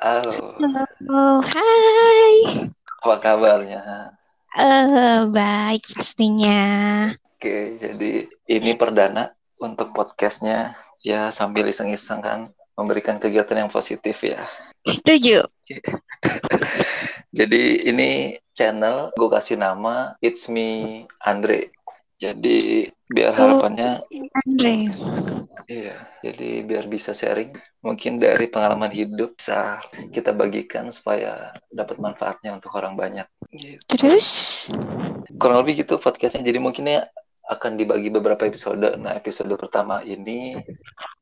Halo, Halo, hai. apa kabarnya? Eh, baik pastinya. Oke, jadi ini perdana untuk podcastnya. Ya, sambil iseng-iseng kan, memberikan kegiatan yang positif ya. Setuju. Jadi ini channel gue kasih nama It's Me Andre. Jadi biar harapannya Andre. Iya, jadi biar bisa sharing, mungkin dari pengalaman hidup bisa kita bagikan supaya dapat manfaatnya untuk orang banyak. Gitu. Terus? Kurang lebih gitu podcastnya. Jadi mungkinnya akan dibagi beberapa episode. Nah, episode pertama ini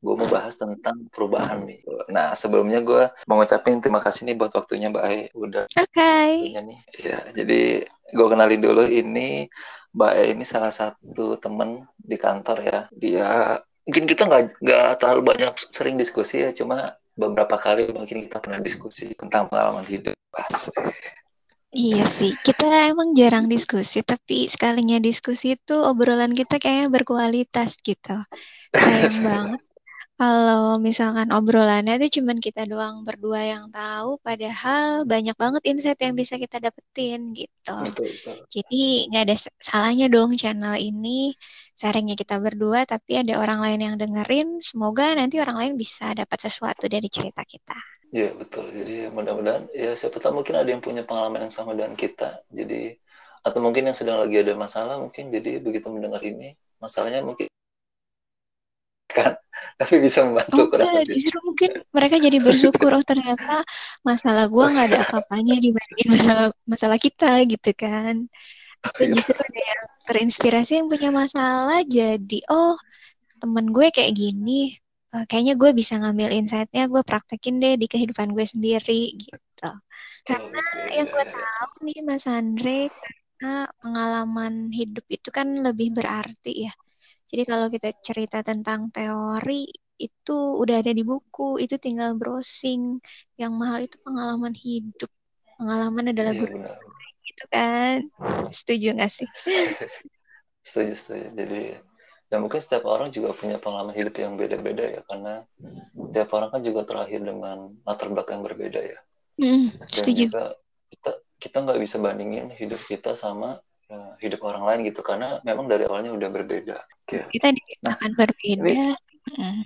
gue mau bahas tentang perubahan nih. Nah, sebelumnya gue mau ngucapin terima kasih nih buat waktunya Mbak Ai udah Oke. Okay. nih. Ya, jadi gue kenalin dulu ini Mbak Ai ini salah satu temen di kantor ya. Dia mungkin kita nggak nggak terlalu banyak sering diskusi ya, cuma beberapa kali mungkin kita pernah diskusi tentang pengalaman hidup. Pas. Iya sih, kita emang jarang diskusi, tapi sekalinya diskusi itu obrolan kita kayaknya berkualitas gitu. Sayang banget kalau misalkan obrolannya itu cuman kita doang berdua yang tahu, padahal banyak banget insight yang bisa kita dapetin gitu. Betul, betul. Jadi nggak ada salahnya dong channel ini sharingnya kita berdua, tapi ada orang lain yang dengerin. Semoga nanti orang lain bisa dapat sesuatu dari cerita kita. Iya betul. Jadi mudah-mudahan ya siapa tahu mungkin ada yang punya pengalaman yang sama dengan kita. Jadi atau mungkin yang sedang lagi ada masalah mungkin jadi begitu mendengar ini masalahnya mungkin kan? Tapi bisa membantu oh, enggak, justru mungkin mereka jadi bersyukur oh ternyata masalah gue nggak ada apa-apanya dibandingin masalah masalah kita gitu kan. Atau justru ada yang terinspirasi yang punya masalah jadi oh temen gue kayak gini uh, kayaknya gue bisa ngambil insight-nya gue praktekin deh di kehidupan gue sendiri gitu. Karena yang gue tahu nih Mas Andre karena pengalaman hidup itu kan lebih berarti ya jadi kalau kita cerita tentang teori itu udah ada di buku. Itu tinggal browsing. Yang mahal itu pengalaman hidup. Pengalaman adalah iya, guru. gitu kan? Setuju gak sih? Setuju setuju. Jadi dan mungkin setiap orang juga punya pengalaman hidup yang beda-beda ya. Karena setiap orang kan juga terlahir dengan latar belakang yang berbeda ya. Mm, dan setuju. juga kita kita nggak bisa bandingin hidup kita sama ya, hidup orang lain gitu karena memang dari awalnya udah berbeda okay. kita diciptakan nah, berbeda mm.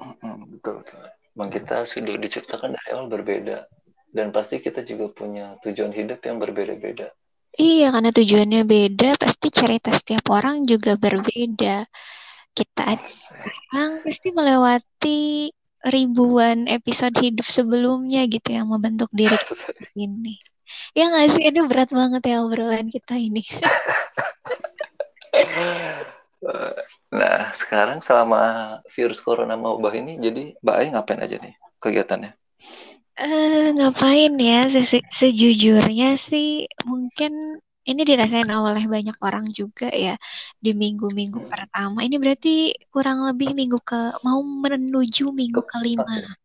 Mm, betul betul memang kita sudah diciptakan dari awal berbeda dan pasti kita juga punya tujuan hidup yang berbeda-beda Iya, karena tujuannya beda, pasti cerita setiap orang juga berbeda. Kita sekarang pasti melewati ribuan episode hidup sebelumnya gitu yang membentuk diri kita ini. Ya nggak sih? Ini berat banget ya obrolan kita ini. nah, sekarang selama virus corona wabah ini, jadi Mbak Ai ngapain aja nih kegiatannya? Uh, ngapain ya Se sejujurnya sih mungkin ini dirasain oleh banyak orang juga ya di minggu-minggu hmm. pertama ini berarti kurang lebih minggu ke mau menuju minggu kelima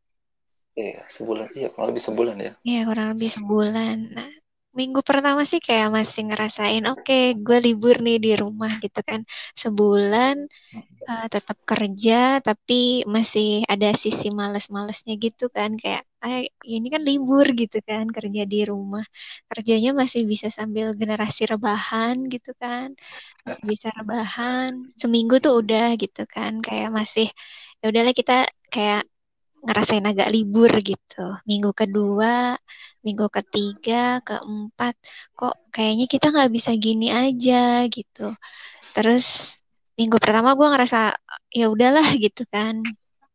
iya sebulan. Iya kurang lebih sebulan ya. Iya kurang lebih sebulan. Nah minggu pertama sih kayak masih ngerasain oke okay, gue libur nih di rumah gitu kan. Sebulan uh, tetap kerja tapi masih ada sisi males-malesnya gitu kan. Kayak ay, ini kan libur gitu kan kerja di rumah. Kerjanya masih bisa sambil generasi rebahan gitu kan. Masih bisa rebahan. Seminggu tuh udah gitu kan. Kayak masih ya udahlah kita kayak ngerasain agak libur gitu. Minggu kedua, minggu ketiga, keempat, kok kayaknya kita nggak bisa gini aja gitu. Terus minggu pertama gue ngerasa ya udahlah gitu kan.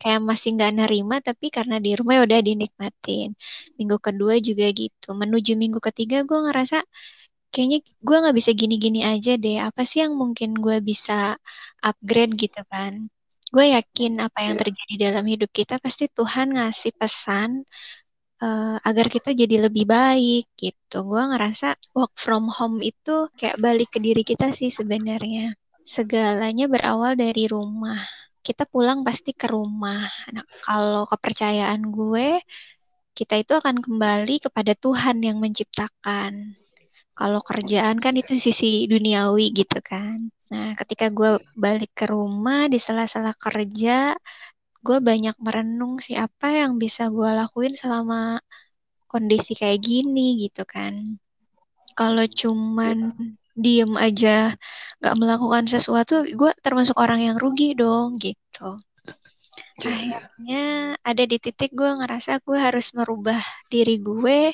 Kayak masih nggak nerima, tapi karena di rumah ya udah dinikmatin. Minggu kedua juga gitu. Menuju minggu ketiga gue ngerasa kayaknya gue nggak bisa gini-gini aja deh. Apa sih yang mungkin gue bisa upgrade gitu kan? Gue yakin apa yang iya. terjadi dalam hidup kita pasti Tuhan ngasih pesan uh, agar kita jadi lebih baik gitu. Gue ngerasa work from home itu kayak balik ke diri kita sih sebenarnya. Segalanya berawal dari rumah. Kita pulang pasti ke rumah. Nah, kalau kepercayaan gue, kita itu akan kembali kepada Tuhan yang menciptakan. Kalau kerjaan kan itu sisi duniawi gitu kan. Nah, ketika gue balik ke rumah di sela-sela kerja, gue banyak merenung sih apa yang bisa gue lakuin selama kondisi kayak gini gitu kan. Kalau cuman diem aja nggak melakukan sesuatu, gue termasuk orang yang rugi dong gitu. Iya, iya. Akhirnya ada di titik gue ngerasa gue harus merubah diri gue,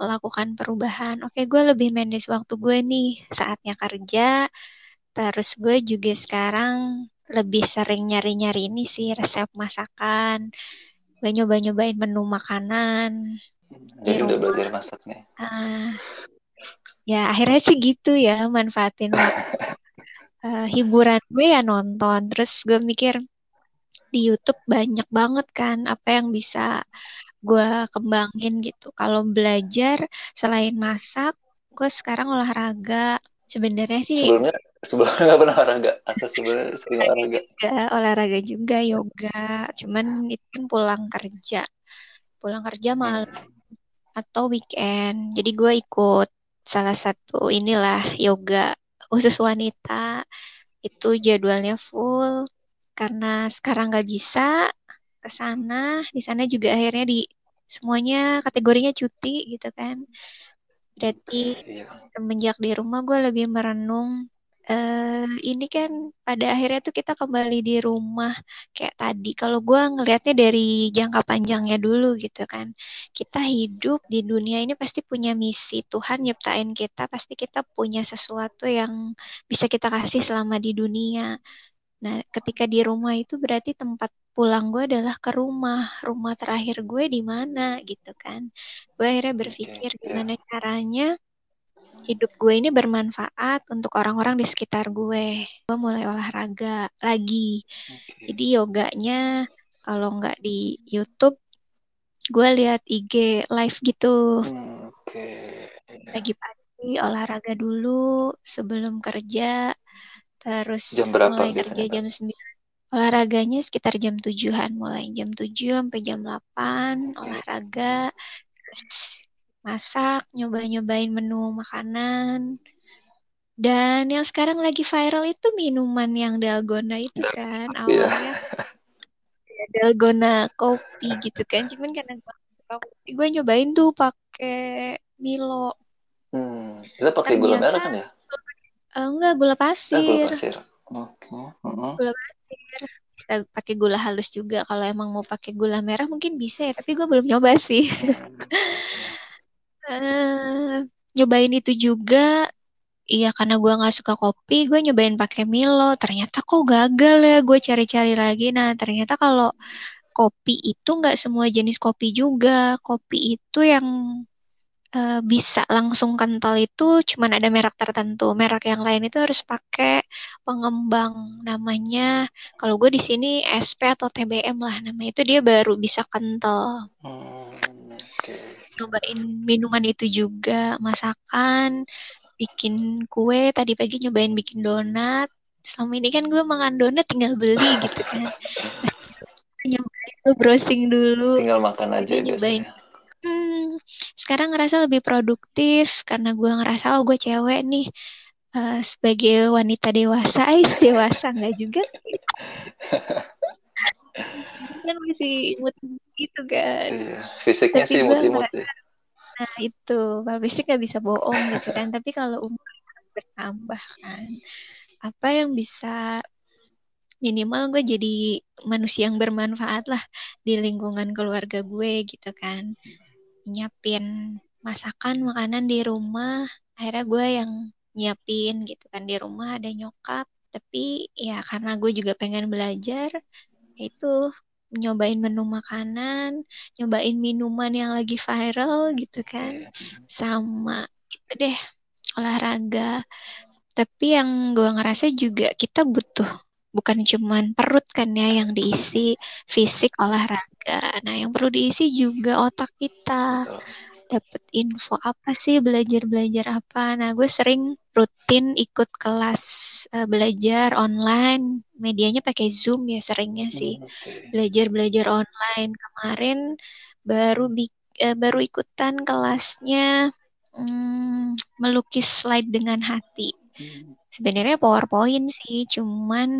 melakukan perubahan. Oke, gue lebih manage waktu gue nih saatnya kerja. Terus gue juga sekarang lebih sering nyari-nyari ini sih resep masakan. Gue nyoba-nyobain menu makanan. di Jadi udah belajar masak nih. Ah, ya akhirnya sih gitu ya manfaatin. Eh, hiburan gue ya nonton. Terus gue mikir di YouTube banyak banget kan apa yang bisa gue kembangin gitu. Kalau belajar selain masak, gue sekarang olahraga. Sebenarnya sih Sebelumnya sebelumnya nggak pernah olahraga atau sebelumnya sering olahraga juga, olahraga juga, yoga. Cuman itu kan pulang kerja. Pulang kerja malam atau weekend. Jadi gue ikut salah satu inilah yoga khusus wanita. Itu jadwalnya full karena sekarang nggak bisa ke sana. Di sana juga akhirnya di semuanya kategorinya cuti gitu kan. Berarti Iya. semenjak di rumah gue lebih merenung eh ini kan pada akhirnya tuh kita kembali di rumah kayak tadi. Kalau gue ngelihatnya dari jangka panjangnya dulu gitu kan. Kita hidup di dunia ini pasti punya misi. Tuhan nyiptain kita, pasti kita punya sesuatu yang bisa kita kasih selama di dunia. Nah, ketika di rumah itu berarti tempat pulang gue adalah ke rumah. Rumah terakhir gue di mana gitu kan. Gue akhirnya berpikir Oke, gimana caranya hidup gue ini bermanfaat untuk orang-orang di sekitar gue. Gue mulai olahraga lagi. Oke. Jadi yoganya kalau nggak di YouTube, gue lihat IG live gitu. Iya. Pagi-pagi olahraga dulu sebelum kerja. Terus Jam berapa mulai kerja jam 9. Olahraganya sekitar jam 7-an mulai jam 7 sampai jam 8 Oke. olahraga. Terus masak, nyoba-nyobain menu makanan. Dan yang sekarang lagi viral itu minuman yang dalgona itu Dal- kan Iya. awalnya ya, dalgona kopi gitu kan. Cuman karena gue kopi, gue nyobain tuh pakai Milo. Hmm, kita pakai gula merah kan ya? Eh, enggak gula Ah, gula pasir. pasir. Oke. Mm-mm. Gula pasir. Bisa pakai gula halus juga. Kalau emang mau pakai gula merah mungkin bisa ya, tapi gue belum nyoba sih. Eh, nyobain itu juga Iya karena gue nggak suka kopi, gue nyobain pakai Milo. Ternyata kok gagal ya. Gue cari-cari lagi. Nah ternyata kalau kopi itu nggak semua jenis kopi juga. Kopi itu yang eh, bisa langsung kental itu cuman ada merek tertentu. Merek yang lain itu harus pakai pengembang namanya. Kalau gue di sini SP atau TBM lah namanya itu dia baru bisa kental. Hmm. Nyobain minuman itu juga, masakan, bikin kue. Tadi pagi nyobain bikin donat. Selama ini kan gue makan donat tinggal beli gitu kan. Nyobain tuh browsing dulu. Tinggal makan aja nyobain. biasanya. Hmm, sekarang ngerasa lebih produktif karena gue ngerasa oh gue cewek nih Eh, sebagai wanita dewasa, ais dewasa nggak juga kan masih imut gitu kan. Iya. Fisiknya Tapi sih gue imut-imut ya. Nah itu, kalau fisik nggak bisa bohong gitu kan. Tapi kalau umur bertambah kan, apa yang bisa minimal gue jadi manusia yang bermanfaat lah di lingkungan keluarga gue gitu kan. Nyiapin masakan, makanan di rumah. Akhirnya gue yang nyiapin gitu kan di rumah ada nyokap. Tapi ya karena gue juga pengen belajar, itu nyobain menu makanan, nyobain minuman yang lagi viral gitu kan, Oke. sama itu deh olahraga. Tapi yang gue ngerasa juga kita butuh bukan cuman perut kan ya yang diisi fisik olahraga. Nah yang perlu diisi juga otak kita. Betul. Dapat info apa sih belajar-belajar apa. Nah gue sering rutin ikut kelas eh, belajar online. Medianya pakai Zoom ya seringnya sih Hmm, Oke. belajar-belajar online kemarin baru bik- eh, baru ikutan kelasnya hmm, melukis slide dengan hati. Hmm, Sebenarnya PowerPoint sih, cuman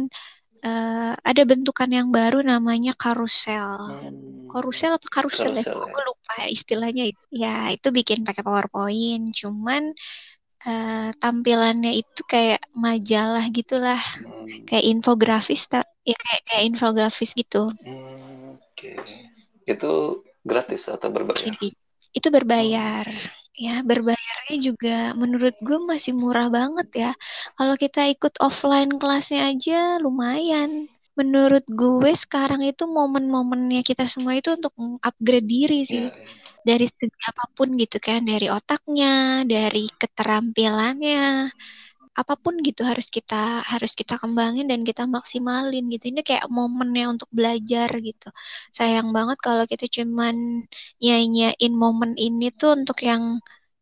uh, ada bentukan yang baru namanya karusel. Hmm. Karusel apa karusel, ya? Karusel, ya? Gue lupa istilahnya. Ya itu bikin pakai PowerPoint. Cuman uh, tampilannya itu kayak majalah gitulah, Hmm. kayak infografis, ya kayak kayak infografis gitu. Hmm, Oke. Itu gratis atau berbayar? Jadi itu berbayar. Ya berbayarnya juga menurut gue masih murah banget ya. Kalau kita ikut offline kelasnya aja lumayan. Menurut gue sekarang itu momen-momennya kita semua itu untuk upgrade diri sih. Iya, iya. Dari segi apa pun gitu kan, dari otaknya, dari keterampilannya, apa pun gitu harus kita harus kita kembangin dan kita maksimalin gitu. Ini kayak momennya untuk belajar gitu. Sayang banget kalau kita cuman nyanyain momen ini tuh untuk yang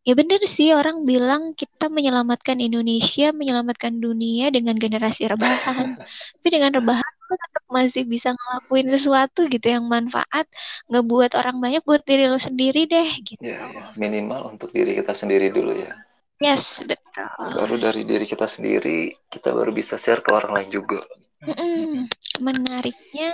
ya bener sih orang bilang kita menyelamatkan Indonesia, menyelamatkan dunia dengan generasi rebahan. Tapi dengan rebahan tetap masih bisa ngelakuin sesuatu gitu yang manfaat, ngebuat orang banyak buat diri lo sendiri deh gitu. Ya, ya. Minimal untuk diri kita sendiri dulu ya. Yes, betul. Baru dari diri kita sendiri, kita baru bisa share ke orang lain juga. Mm-mm. Menariknya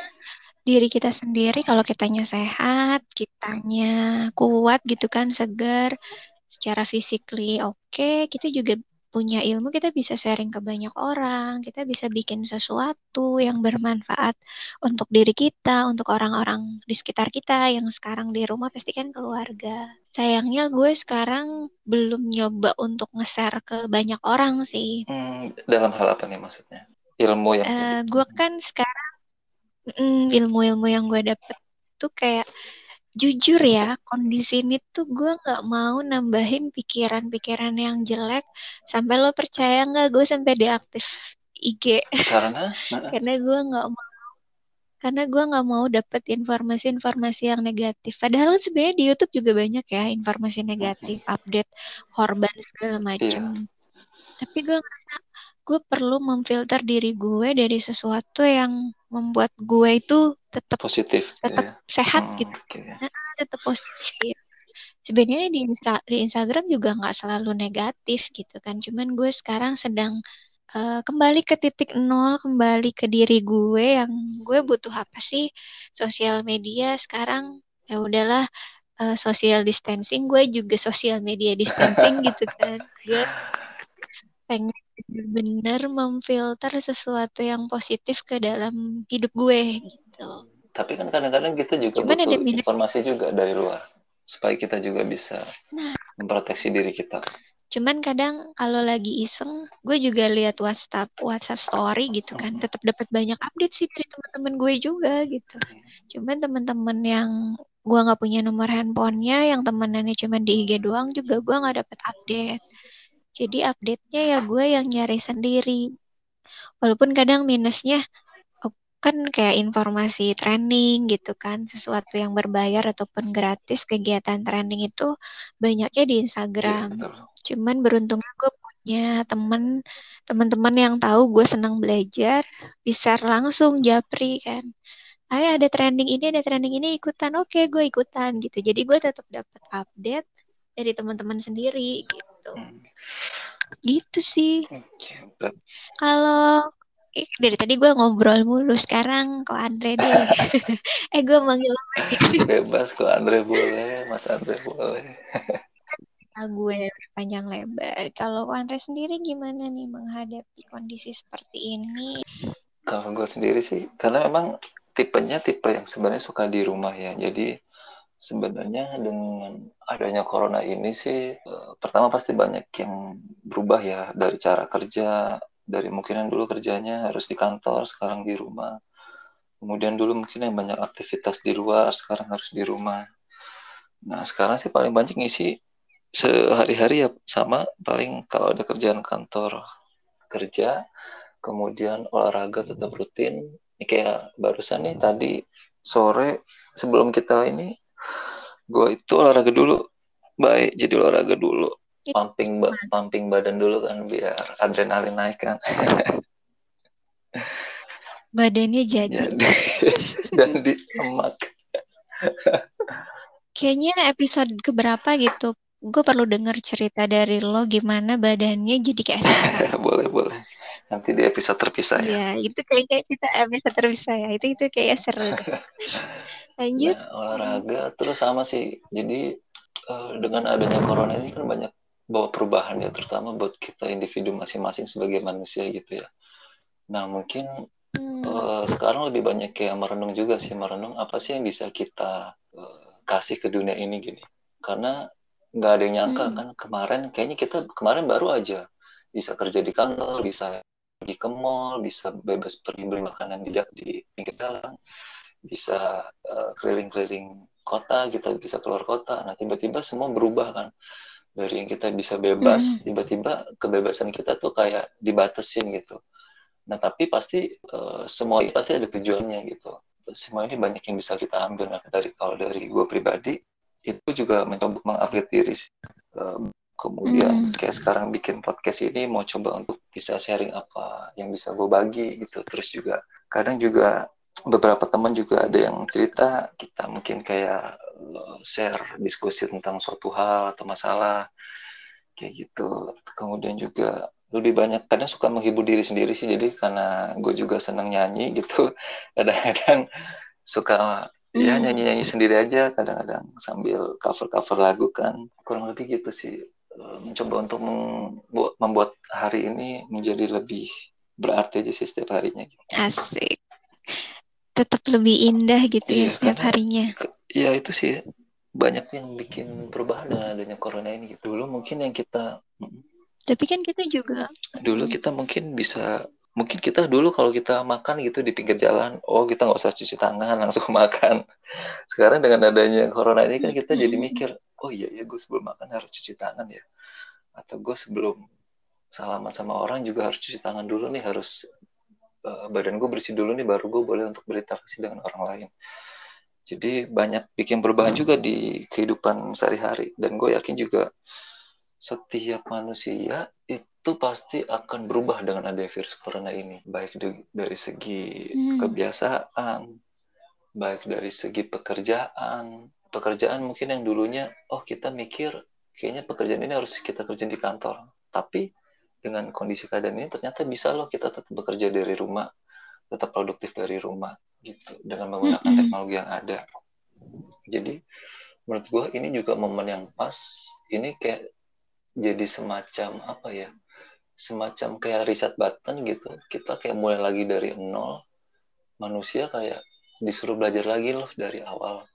diri kita sendiri kalau kitanya sehat, kitanya kuat gitu kan, segar, secara physically oke, okay, kita juga punya ilmu, kita bisa sharing ke banyak orang, kita bisa bikin sesuatu yang bermanfaat untuk diri kita, untuk orang-orang di sekitar kita yang sekarang di rumah pasti kan keluarga. Sayangnya gue sekarang belum nyoba untuk nge-share ke banyak orang sih. Hmm, dalam hal apa nih maksudnya? Ilmu yang uh, gue kan sekarang mm, ilmu-ilmu yang gue dapet tuh kayak jujur ya kondisi ini tuh gue nggak mau nambahin pikiran-pikiran yang jelek. Sampai lo percaya nggak gue sampai deaktif IG karena? Karena gue nggak mau. Karena gue nggak mau dapet informasi-informasi yang negatif. Padahal sebenarnya di YouTube juga banyak ya informasi negatif update korban segala macam iya. tapi gue ngerasa gue perlu memfilter diri gue dari sesuatu yang membuat gue itu tetap positif tetap ya. sehat hmm, gitu. okay. nah, tetap positif. Sebenarnya di, Insta di Instagram juga nggak selalu negatif gitu kan. Cuman gue sekarang sedang uh, kembali ke titik nol kembali ke diri gue yang gue butuh apa sih? Sosial media sekarang ya udahlah uh, social distancing. Gue juga sosial media distancing gitu kan. Gue pengen benar-benar memfilter sesuatu yang positif ke dalam hidup gue gitu. Tapi kan kadang-kadang kita juga Cuman butuh ada informasi juga dari luar supaya kita juga bisa nah, memproteksi diri kita. Cuman kadang kalau lagi iseng, gue juga lihat WhatsApp WhatsApp story gitu kan, tetap dapat banyak update sih dari teman-teman gue juga gitu. Cuman teman-teman yang gue nggak punya nomor handphonenya, yang temenannya cuma di IG doang juga gue nggak dapat update. Jadi update-nya ya gue yang nyari sendiri. Walaupun kadang minusnya kan kayak informasi training gitu kan, sesuatu yang berbayar ataupun gratis kegiatan training itu banyaknya di Instagram. Ya, Cuman beruntungnya gue punya temen teman-teman yang tahu gue senang belajar, bisa langsung japri kan. Ayo ada trending ini, ada trending ini ikutan, oke gue ikutan gitu. Jadi gue tetap dapat update dari teman-teman sendiri gitu. Hmm. Gitu sih. Kalau eh, dari tadi gue ngobrol mulu sekarang kok Andre deh. Eh gue manggil lagi bebas kok Andre boleh Mas Andre boleh. Nah, gue panjang lebar. Kalau Andre sendiri gimana nih menghadapi kondisi seperti ini? Kalau gue sendiri sih karena memang tipenya tipe yang sebenarnya suka di rumah ya. Jadi sebenarnya dengan adanya corona ini sih uh, pertama pasti banyak yang berubah ya dari cara kerja dari mungkin yang dulu kerjanya harus di kantor sekarang di rumah. Kemudian dulu mungkin yang banyak aktivitas di luar sekarang harus di rumah. Nah sekarang sih paling banyak ngisi sehari-hari ya sama paling kalau ada kerjaan kantor kerja kemudian olahraga tetap rutin. Ini kayak barusan nih tadi sore sebelum kita ini gue itu olahraga dulu baik jadi olahraga dulu. Pumping ba pumping badan dulu kan biar adrenalin naik kan. Badannya jadi. Jadi, jadi emak kayaknya episode keberapa gitu? Gue perlu denger cerita dari lo gimana badannya jadi kayak boleh boleh. Nanti di episode terpisah ya. Iya, itu kayaknya kita episode terpisah ya. Itu itu kayak seru. Lanjut. Nah, olahraga terus sama sih. Jadi uh, dengan adanya corona ini kan banyak bawa perubahan ya, terutama buat kita individu masing-masing sebagai manusia gitu ya. Nah mungkin hmm. uh, sekarang lebih banyak kayak merenung juga sih, merenung apa sih yang bisa kita uh, kasih ke dunia ini gini. Karena nggak ada yang nyangka hmm. kan kemarin, kayaknya kita kemarin baru aja bisa kerja di kantor, bisa pergi ke mall, bisa bebas pergi beli makanan di, di pinggir jalan, bisa keliling-keliling uh, kota, kita bisa keluar kota. Nah tiba-tiba semua berubah kan dari yang kita bisa bebas hmm. tiba-tiba kebebasan kita tuh kayak dibatasin gitu nah tapi pasti uh, semua itu pasti ada tujuannya gitu semua ini banyak yang bisa kita ambil nah, dari kalau dari gue pribadi itu juga mencoba mengupgrade diri uh, kemudian hmm. kayak sekarang bikin podcast ini mau coba untuk bisa sharing apa yang bisa gue bagi gitu terus juga kadang juga beberapa teman juga ada yang cerita kita mungkin kayak eh, share diskusi tentang suatu hal atau masalah kayak gitu kemudian juga lebih banyak kadang suka menghibur diri sendiri sih jadi karena gue juga senang nyanyi gitu kadang-kadang suka ya hmm. nyanyi-nyanyi sendiri aja kadang-kadang sambil cover-cover lagu kan kurang lebih gitu sih eh, mencoba untuk membuat, membuat hari ini menjadi lebih berarti aja sih setiap harinya gitu. asik tetap lebih indah gitu ya iya, ya setiap harinya. Iya itu sih banyak yang bikin perubahan dengan adanya corona ini gitu. Dulu mungkin yang kita Tapi kan kita juga dulu kita mungkin bisa mungkin kita dulu kalau kita makan gitu di pinggir jalan, oh kita nggak usah cuci tangan langsung makan. Sekarang dengan adanya corona ini kan kita jadi mikir, oh iya ya gue sebelum makan harus cuci tangan ya. Atau gue sebelum salaman sama orang juga harus cuci tangan dulu nih harus uh, badan gue bersih dulu nih baru gue boleh untuk berinteraksi dengan orang lain. Jadi banyak bikin perubahan juga di kehidupan sehari-hari. Dan gue yakin juga setiap manusia itu pasti akan berubah dengan ada virus corona ini. Baik di, dari segi hmm. kebiasaan baik dari segi pekerjaan. Pekerjaan mungkin yang dulunya oh kita mikir kayaknya pekerjaan ini harus kita kerja di kantor. Tapi dengan kondisi keadaan ini ternyata bisa loh kita tetap bekerja dari rumah, tetap produktif dari rumah gitu dengan menggunakan mm -hmm. teknologi yang ada. Jadi menurut gue ini juga momen yang pas. Ini kayak jadi semacam apa ya? Semacam kayak riset button gitu. Kita kayak mulai lagi dari nol. Manusia kayak disuruh belajar lagi loh dari awal.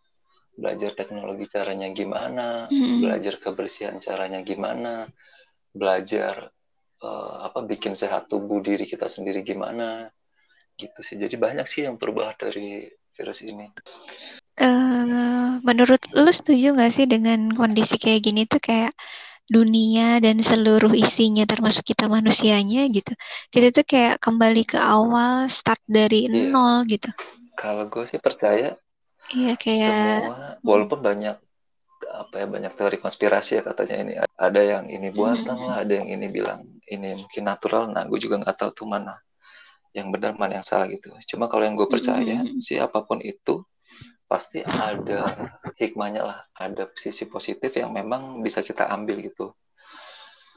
Belajar teknologi caranya gimana, mm -hmm. belajar kebersihan caranya gimana, belajar uh, apa bikin sehat tubuh diri kita sendiri gimana gitu sih. Jadi banyak sih yang berubah dari virus ini. Uh, menurut lu setuju nggak sih dengan kondisi kayak gini tuh kayak dunia dan seluruh isinya termasuk kita manusianya gitu? Kita tuh kayak kembali ke awal start dari yeah. nol gitu. Kalau gue sih percaya iya kayak semua walaupun banyak apa ya banyak teori konspirasi ya katanya ini. Ada yang ini buatan lah ada yang ini bilang ini mungkin natural. Nah gue juga nggak tahu tuh mana yang benar mana yang salah gitu. Cuma kalau yang gue percaya mm-hmm. sih apa pun itu pasti ada hikmahnya lah. Ada sisi positif yang memang bisa kita ambil gitu.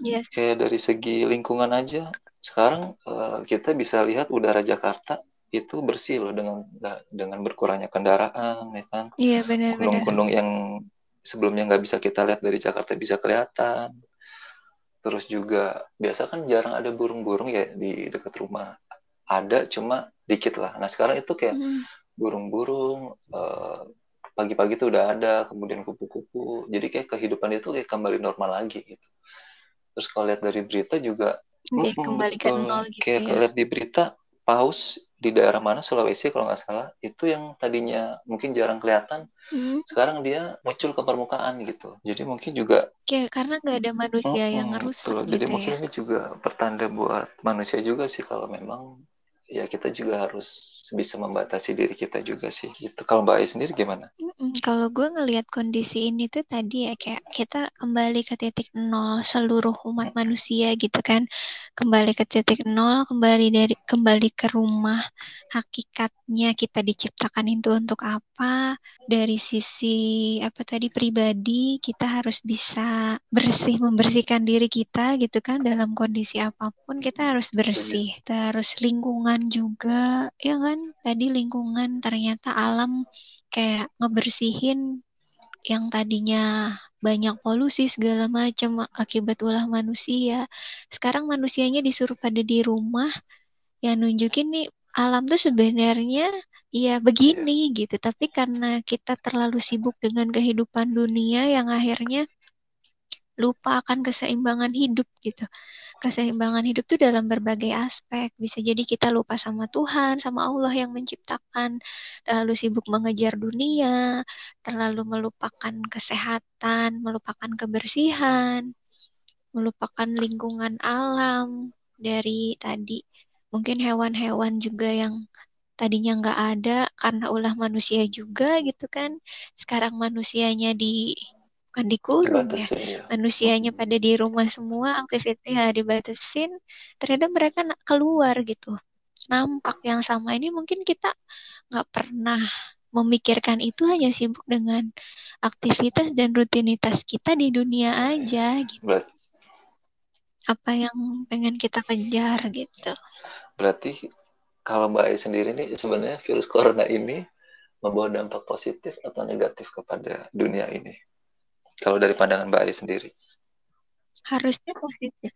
Yes. kayak dari segi lingkungan aja sekarang uh, kita bisa lihat udara Jakarta itu bersih loh dengan dengan berkurangnya kendaraan ya kan? Iya benar gunung-gunung yang sebelumnya nggak bisa kita lihat dari Jakarta bisa kelihatan. Terus juga biasa kan jarang ada burung-burung ya di dekat rumah. Ada cuma dikit lah. Nah sekarang itu kayak hmm. burung-burung uh, pagi-pagi tuh udah ada, kemudian kupu-kupu. Jadi kayak kehidupan itu kayak kembali normal lagi gitu. Terus kalau lihat dari berita juga kayak kembali ke nol gitu kayak ya. lihat di berita paus di daerah mana Sulawesi kalau nggak salah itu yang tadinya mungkin jarang kelihatan hmm. sekarang dia muncul ke permukaan gitu jadi mungkin juga Kayak karena nggak ada manusia oh, yang ngerusak gitu jadi mungkin ya. ini juga pertanda buat manusia juga sih kalau memang ya kita juga harus bisa membatasi diri kita juga sih. Gitu. Kalau mbak Ai sendiri gimana? Mm-mm, kalau gue ngelihat kondisi ini tuh tadi ya kayak kita kembali ke titik nol seluruh umat manusia gitu kan. Kembali ke titik nol kembali dari kembali ke rumah. Hakikatnya kita diciptakan itu untuk apa kenapa dari sisi apa tadi pribadi kita harus bisa bersih membersihkan diri kita gitu kan dalam kondisi apa pun kita harus bersih. Terus lingkungan juga ya kan? Tadi lingkungan ternyata alam kayak ngebersihin yang tadinya banyak polusi segala macam akibat ulah manusia. Sekarang manusianya disuruh pada di rumah yang nunjukin nih alam tuh sebenarnya ya begini gitu. Tapi karena kita terlalu sibuk dengan kehidupan dunia yang akhirnya lupa akan keseimbangan hidup gitu keseimbangan hidup tuh dalam berbagai aspek. Bisa jadi kita lupa sama Tuhan, sama Allah yang menciptakan, terlalu sibuk mengejar dunia, terlalu melupakan kesehatan, melupakan kebersihan, melupakan lingkungan alam dari tadi. Mungkin hewan-hewan juga yang tadinya nggak ada karena ulah manusia juga gitu kan. Sekarang manusianya di bukan dikurung ya. ya. Manusianya pada di rumah semua, aktivitasnya dibatasin. Ternyata mereka keluar gitu. Nampak yang sama ini mungkin kita nggak pernah memikirkan itu hanya sibuk dengan aktivitas dan rutinitas kita di dunia aja gitu. Apa yang pengen kita kejar gitu. Berarti kalau Mbak Ai sendiri nih sebenarnya virus corona ini membawa dampak positif atau negatif kepada dunia ini? Kalau dari pandangan Mbak Ali sendiri? Harusnya positif.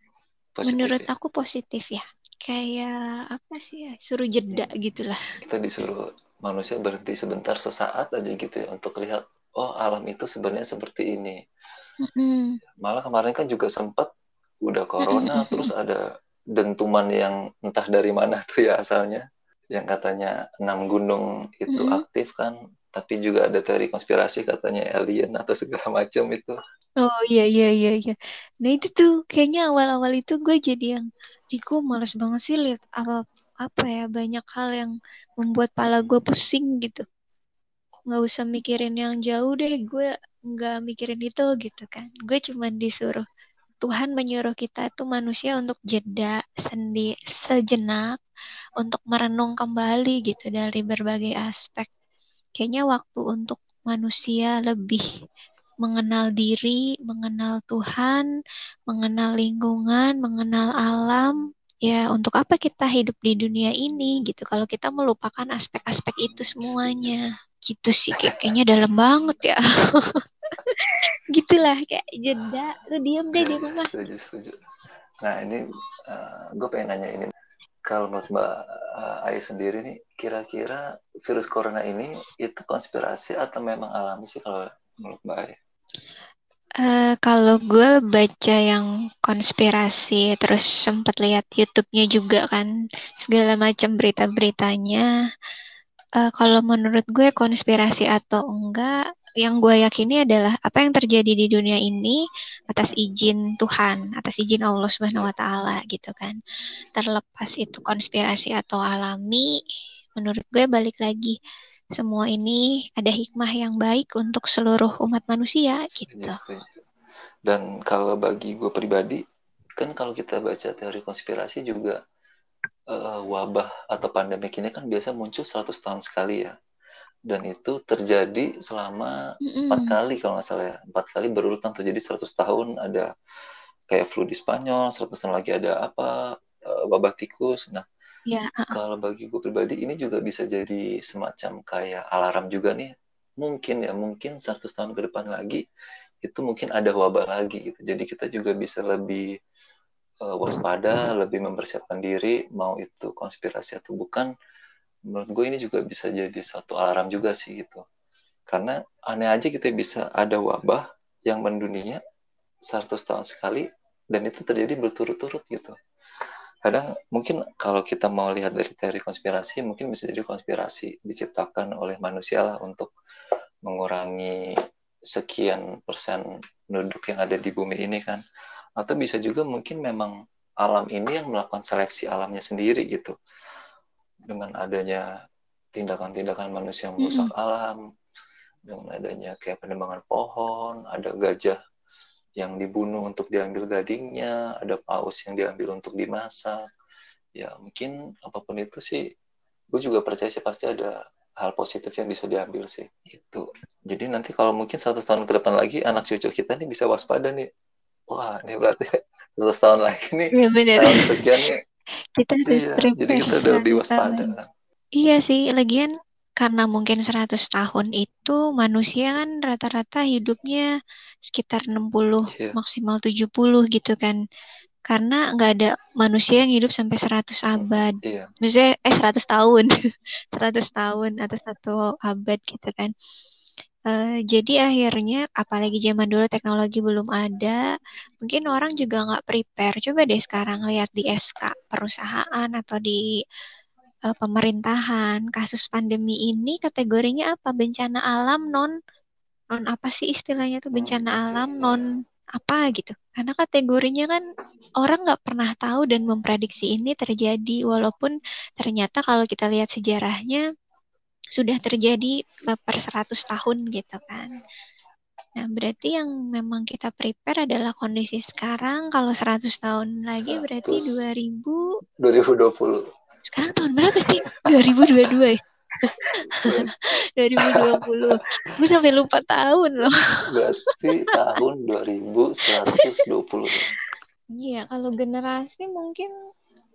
positif Menurut ya? aku positif ya. Kayak apa sih ya? Suruh jeda hmm. gitulah. Kita disuruh manusia berhenti sebentar sesaat aja gitu ya untuk lihat oh alam itu sebenarnya seperti ini. Mm-hmm. Malah kemarin kan juga sempat udah corona mm-hmm. terus ada dentuman yang entah dari mana tuh ya asalnya yang katanya enam gunung itu mm-hmm. aktif kan tapi juga ada teori konspirasi katanya alien atau segala macam itu. Oh iya iya iya iya. Nah itu tuh kayaknya awal-awal itu gue jadi yang Riko males banget sih lihat apa apa ya banyak hal yang membuat pala gue pusing gitu. Nggak usah mikirin yang jauh deh, gue nggak mikirin itu gitu kan. Gue cuman disuruh Tuhan menyuruh kita tuh manusia untuk jeda sendi sejenak untuk merenung kembali gitu dari berbagai aspek kayaknya waktu untuk manusia lebih mengenal diri, mengenal Tuhan, mengenal lingkungan, mengenal alam. Ya, untuk apa kita hidup di dunia ini gitu? Kalau kita melupakan aspek-aspek itu semuanya, gitu sih kayaknya dalam banget ya. Gitulah kayak jeda, lu diam deh di rumah. Setuju, setuju. Nah ini uh, eh, gue pengen nanya ini kalau menurut Mbak uh, Ai sendiri nih, kira-kira virus corona ini itu konspirasi atau memang alami sih kalau menurut Mbak Ai? Uh, kalau gue baca yang konspirasi, terus sempat lihat YouTube-nya juga kan, segala macam berita-beritanya. Uh, kalau menurut gue konspirasi atau enggak, yang gue yakini adalah apa yang terjadi di dunia ini atas izin Tuhan, atas izin Allah Subhanahu wa taala gitu kan. Terlepas itu konspirasi atau alami, menurut gue balik lagi semua ini ada hikmah yang baik untuk seluruh umat manusia gitu. Dan kalau bagi gue pribadi, kan kalau kita baca teori konspirasi juga uh, wabah atau pandemi ini kan biasa muncul 100 tahun sekali ya dan itu terjadi selama empat mm kali kalau nggak salah ya. Empat kali berurutan terjadi 100 tahun ada kayak flu di Spanyol 100 tahun lagi ada apa uh, wabah tikus. Nah yeah. uh kalau bagi gue pribadi ini juga bisa jadi semacam kayak alarm juga nih. Mungkin ya mungkin 100 tahun ke depan lagi itu mungkin ada wabah lagi gitu. Jadi kita juga bisa lebih uh, waspada lebih mempersiapkan diri mau itu konspirasi atau bukan menurut gue ini juga bisa jadi satu alarm juga sih gitu. Karena aneh aja kita bisa ada wabah yang mendunia 100 tahun sekali dan itu terjadi berturut-turut gitu. Kadang mungkin kalau kita mau lihat dari teori konspirasi mungkin bisa jadi konspirasi diciptakan oleh manusia lah untuk mengurangi sekian persen penduduk yang ada di bumi ini kan. Atau bisa juga mungkin memang alam ini yang melakukan seleksi alamnya sendiri gitu dengan adanya tindakan-tindakan manusia yang merusak mm alam, dengan adanya kayak penebangan pohon, ada gajah yang dibunuh untuk diambil gadingnya, ada paus yang diambil untuk dimasak. Ya mungkin apa pun itu sih, gue juga percaya sih pasti ada hal positif yang bisa diambil sih itu jadi nanti kalau mungkin 100 tahun ke depan lagi anak cucu kita nih bisa waspada nih. Wah ini berarti 100 tahun lagi nih. Benar. tahun sekian nih Kita harus iya jadi kita udah lebih 100 waspada. Iya sih, lagian karena mungkin 100 tahun itu manusia kan rata-rata hidupnya sekitar 60 Iya. maksimal 70 gitu kan. Karena nggak ada manusia yang hidup sampai 100 abad. iya Maksudnya eh 100 tahun. 100 tahun atau satu abad gitu kan. Eh, jadi akhirnya apalagi zaman dulu teknologi belum ada, mungkin orang juga nggak prepare. Coba deh sekarang lihat di SK perusahaan atau di eh, pemerintahan, kasus pandemi ini kategorinya apa? Bencana alam non non apa sih istilahnya tuh bencana alam non apa gitu. Karena kategorinya kan orang nggak pernah tahu dan memprediksi ini terjadi, walaupun ternyata kalau kita lihat sejarahnya sudah terjadi per 100 tahun gitu kan. Nah, berarti yang memang kita prepare adalah kondisi sekarang. Kalau 100 tahun lagi berarti 100. 2000 2020 sekarang tahun berapa sih? 2022 ya? 2020. Gue sampai lupa tahun loh. berarti tahun 2120 ya. Iya, kalau generasi mungkin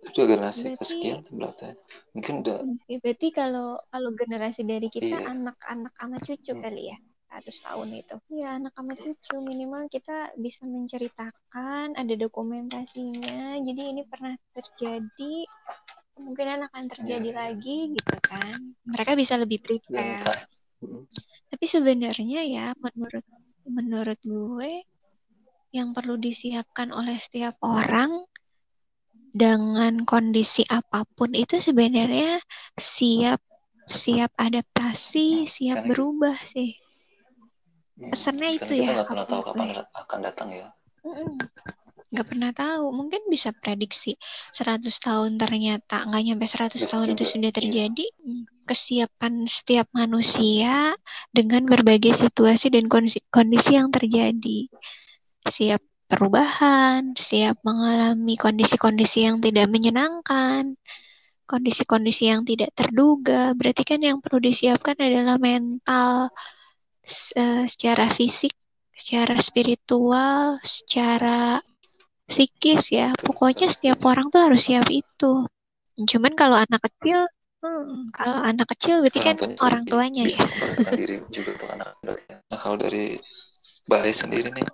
itu generasi Berarti- kesekian berarti mungkin udah ya berarti kalau kalau generasi dari kita Iya. anak-anak sama cucu Hmm. kali ya. 100 tahun itu. Iya, anak sama cucu minimal kita bisa menceritakan, ada dokumentasinya. Jadi ini pernah terjadi, kemungkinan akan terjadi Iya, iya. lagi gitu kan. Mereka bisa lebih prepare. ka- Mm, Tapi sebenarnya ya menurut menurut gue yang perlu disiapkan oleh setiap orang dengan kondisi apa pun itu sebenarnya siap siap adaptasi, siap Karena- berubah sih. iya. Pesannya itu kita ya, nggak pernah tahu kapan akan datang ya. Nggak pernah tahu. Mungkin bisa prediksi 100 tahun ternyata nggak nyampe 100 Bisa tahun itu juga, sudah iya. terjadi. Hmm. Kesiapan setiap manusia dengan berbagai situasi dan kondisi, kondisi yang terjadi. Siap perubahan, siap mengalami kondisi-kondisi yang tidak menyenangkan, kondisi-kondisi yang tidak terduga. Berarti kan yang perlu disiapkan adalah mental eh, secara fisik, secara spiritual, secara psikis ya. Pokoknya setiap orang tuh harus siap itu. Cuman kalau anak kecil, hmm, kalau anak kecil berarti kan tuanya orang lebih tuanya bisa ya. juga tuh anak. Nah kalau dari Bahaya sendiri nih